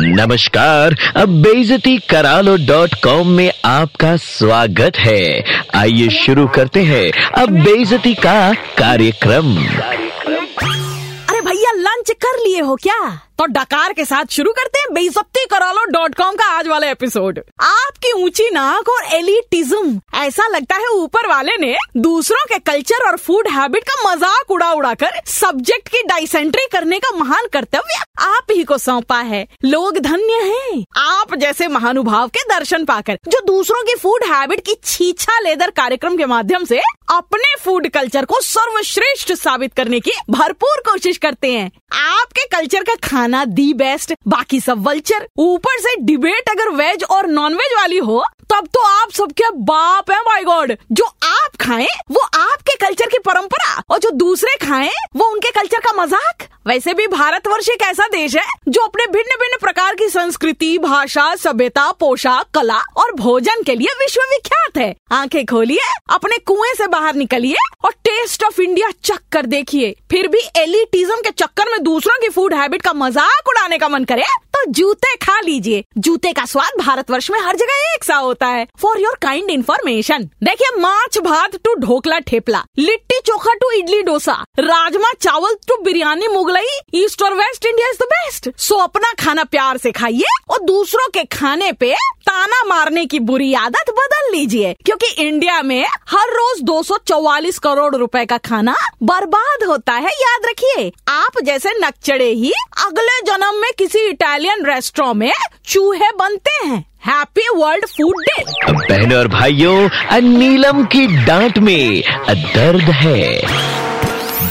नमस्कार, अब बेजती करालो डॉट कॉम में आपका स्वागत है। आइए शुरू करते हैं अब बेजती का कार्यक्रम। अरे भैया लंच कर लिए हो क्या? तो डकार के साथ शुरू करते बेइज्जती करा लो डॉट कॉम का आज वाला एपिसोड। आपकी ऊँची नाक और एलिटिज्म। ऐसा लगता है ऊपर वाले ने दूसरों के कल्चर और फ़ूड हैबिट का मज़ाक उड़ा उड़ा कर सब्जेक्ट की डाइसेंट्री करने का महान कर्तव्य आप ही को सौंपा है। लोग धन्य हैं। आप जैसे महानुभाव के दर्शन पाकर, जो दूसरों की फ़ूड हैबिट की छीछा लेदर कार्यक्रम के माध्यम से अपने फ़ूड कल्चर को सर्वश्रेष्ठ साबित करने की भरपूर कोशिश करते हैं। आपके कल्चर का खाना दी बेस्ट, बाकी सब वल्चर ऊपर से डिबेट अगर वेज और नॉन वेज वाली हो, तब तो आप सबके बाप है माय गॉड जो आप खाएँ, वो आपके कल्चर की परंपरा, और जो दूसरे खाएँ उनके कल्चर का मज़ाक? वैसे भी भारतवर्ष एक ऐसा देश है जो अपने भिन्न भिन्न प्रकार की संस्कृति, भाषा, सभ्यता, पोशाक, कला और भोजन के लिए विश्व विख्यात है। आँखें खोलिए, अपने कुएँ से बाहर निकलिए और टेस्ट ऑफ़ इंडिया चक कर देखिए। फिर भी एलिटिज्म के चक्कर में दूसरों की फ़ूड हैबिट का मज़ाक उड़ाने का मन करे तो जूते खा लीजिए। जूते का स्वाद भारतवर्ष में हर जगह एक सा होता है। फॉर योर काइंड इन्फॉर्मेशन देखिए, maach bhaat to dhokla thepla, litti chokha to idli dosa, rajma chawal to biryani Mughlai east और west India is the best so अपना खाना प्यार से खाइए और दूसरों के खाने पे ताना मारने की बुरी आदत बदल लीजिए, क्योंकि इंडिया में हर रोज 244 करोड़ रुपए का खाना बर्बाद होता है, याद रखिए। आप जैसे नक्चड़े ही अगले जन्म में किसी इटालियन रेस्टोरेंट में चूहे बनते हैं। हैप्पी वर्ल्ड फ़ूड डे बहनों और भाइयों नीलम की डांट में दर्द है।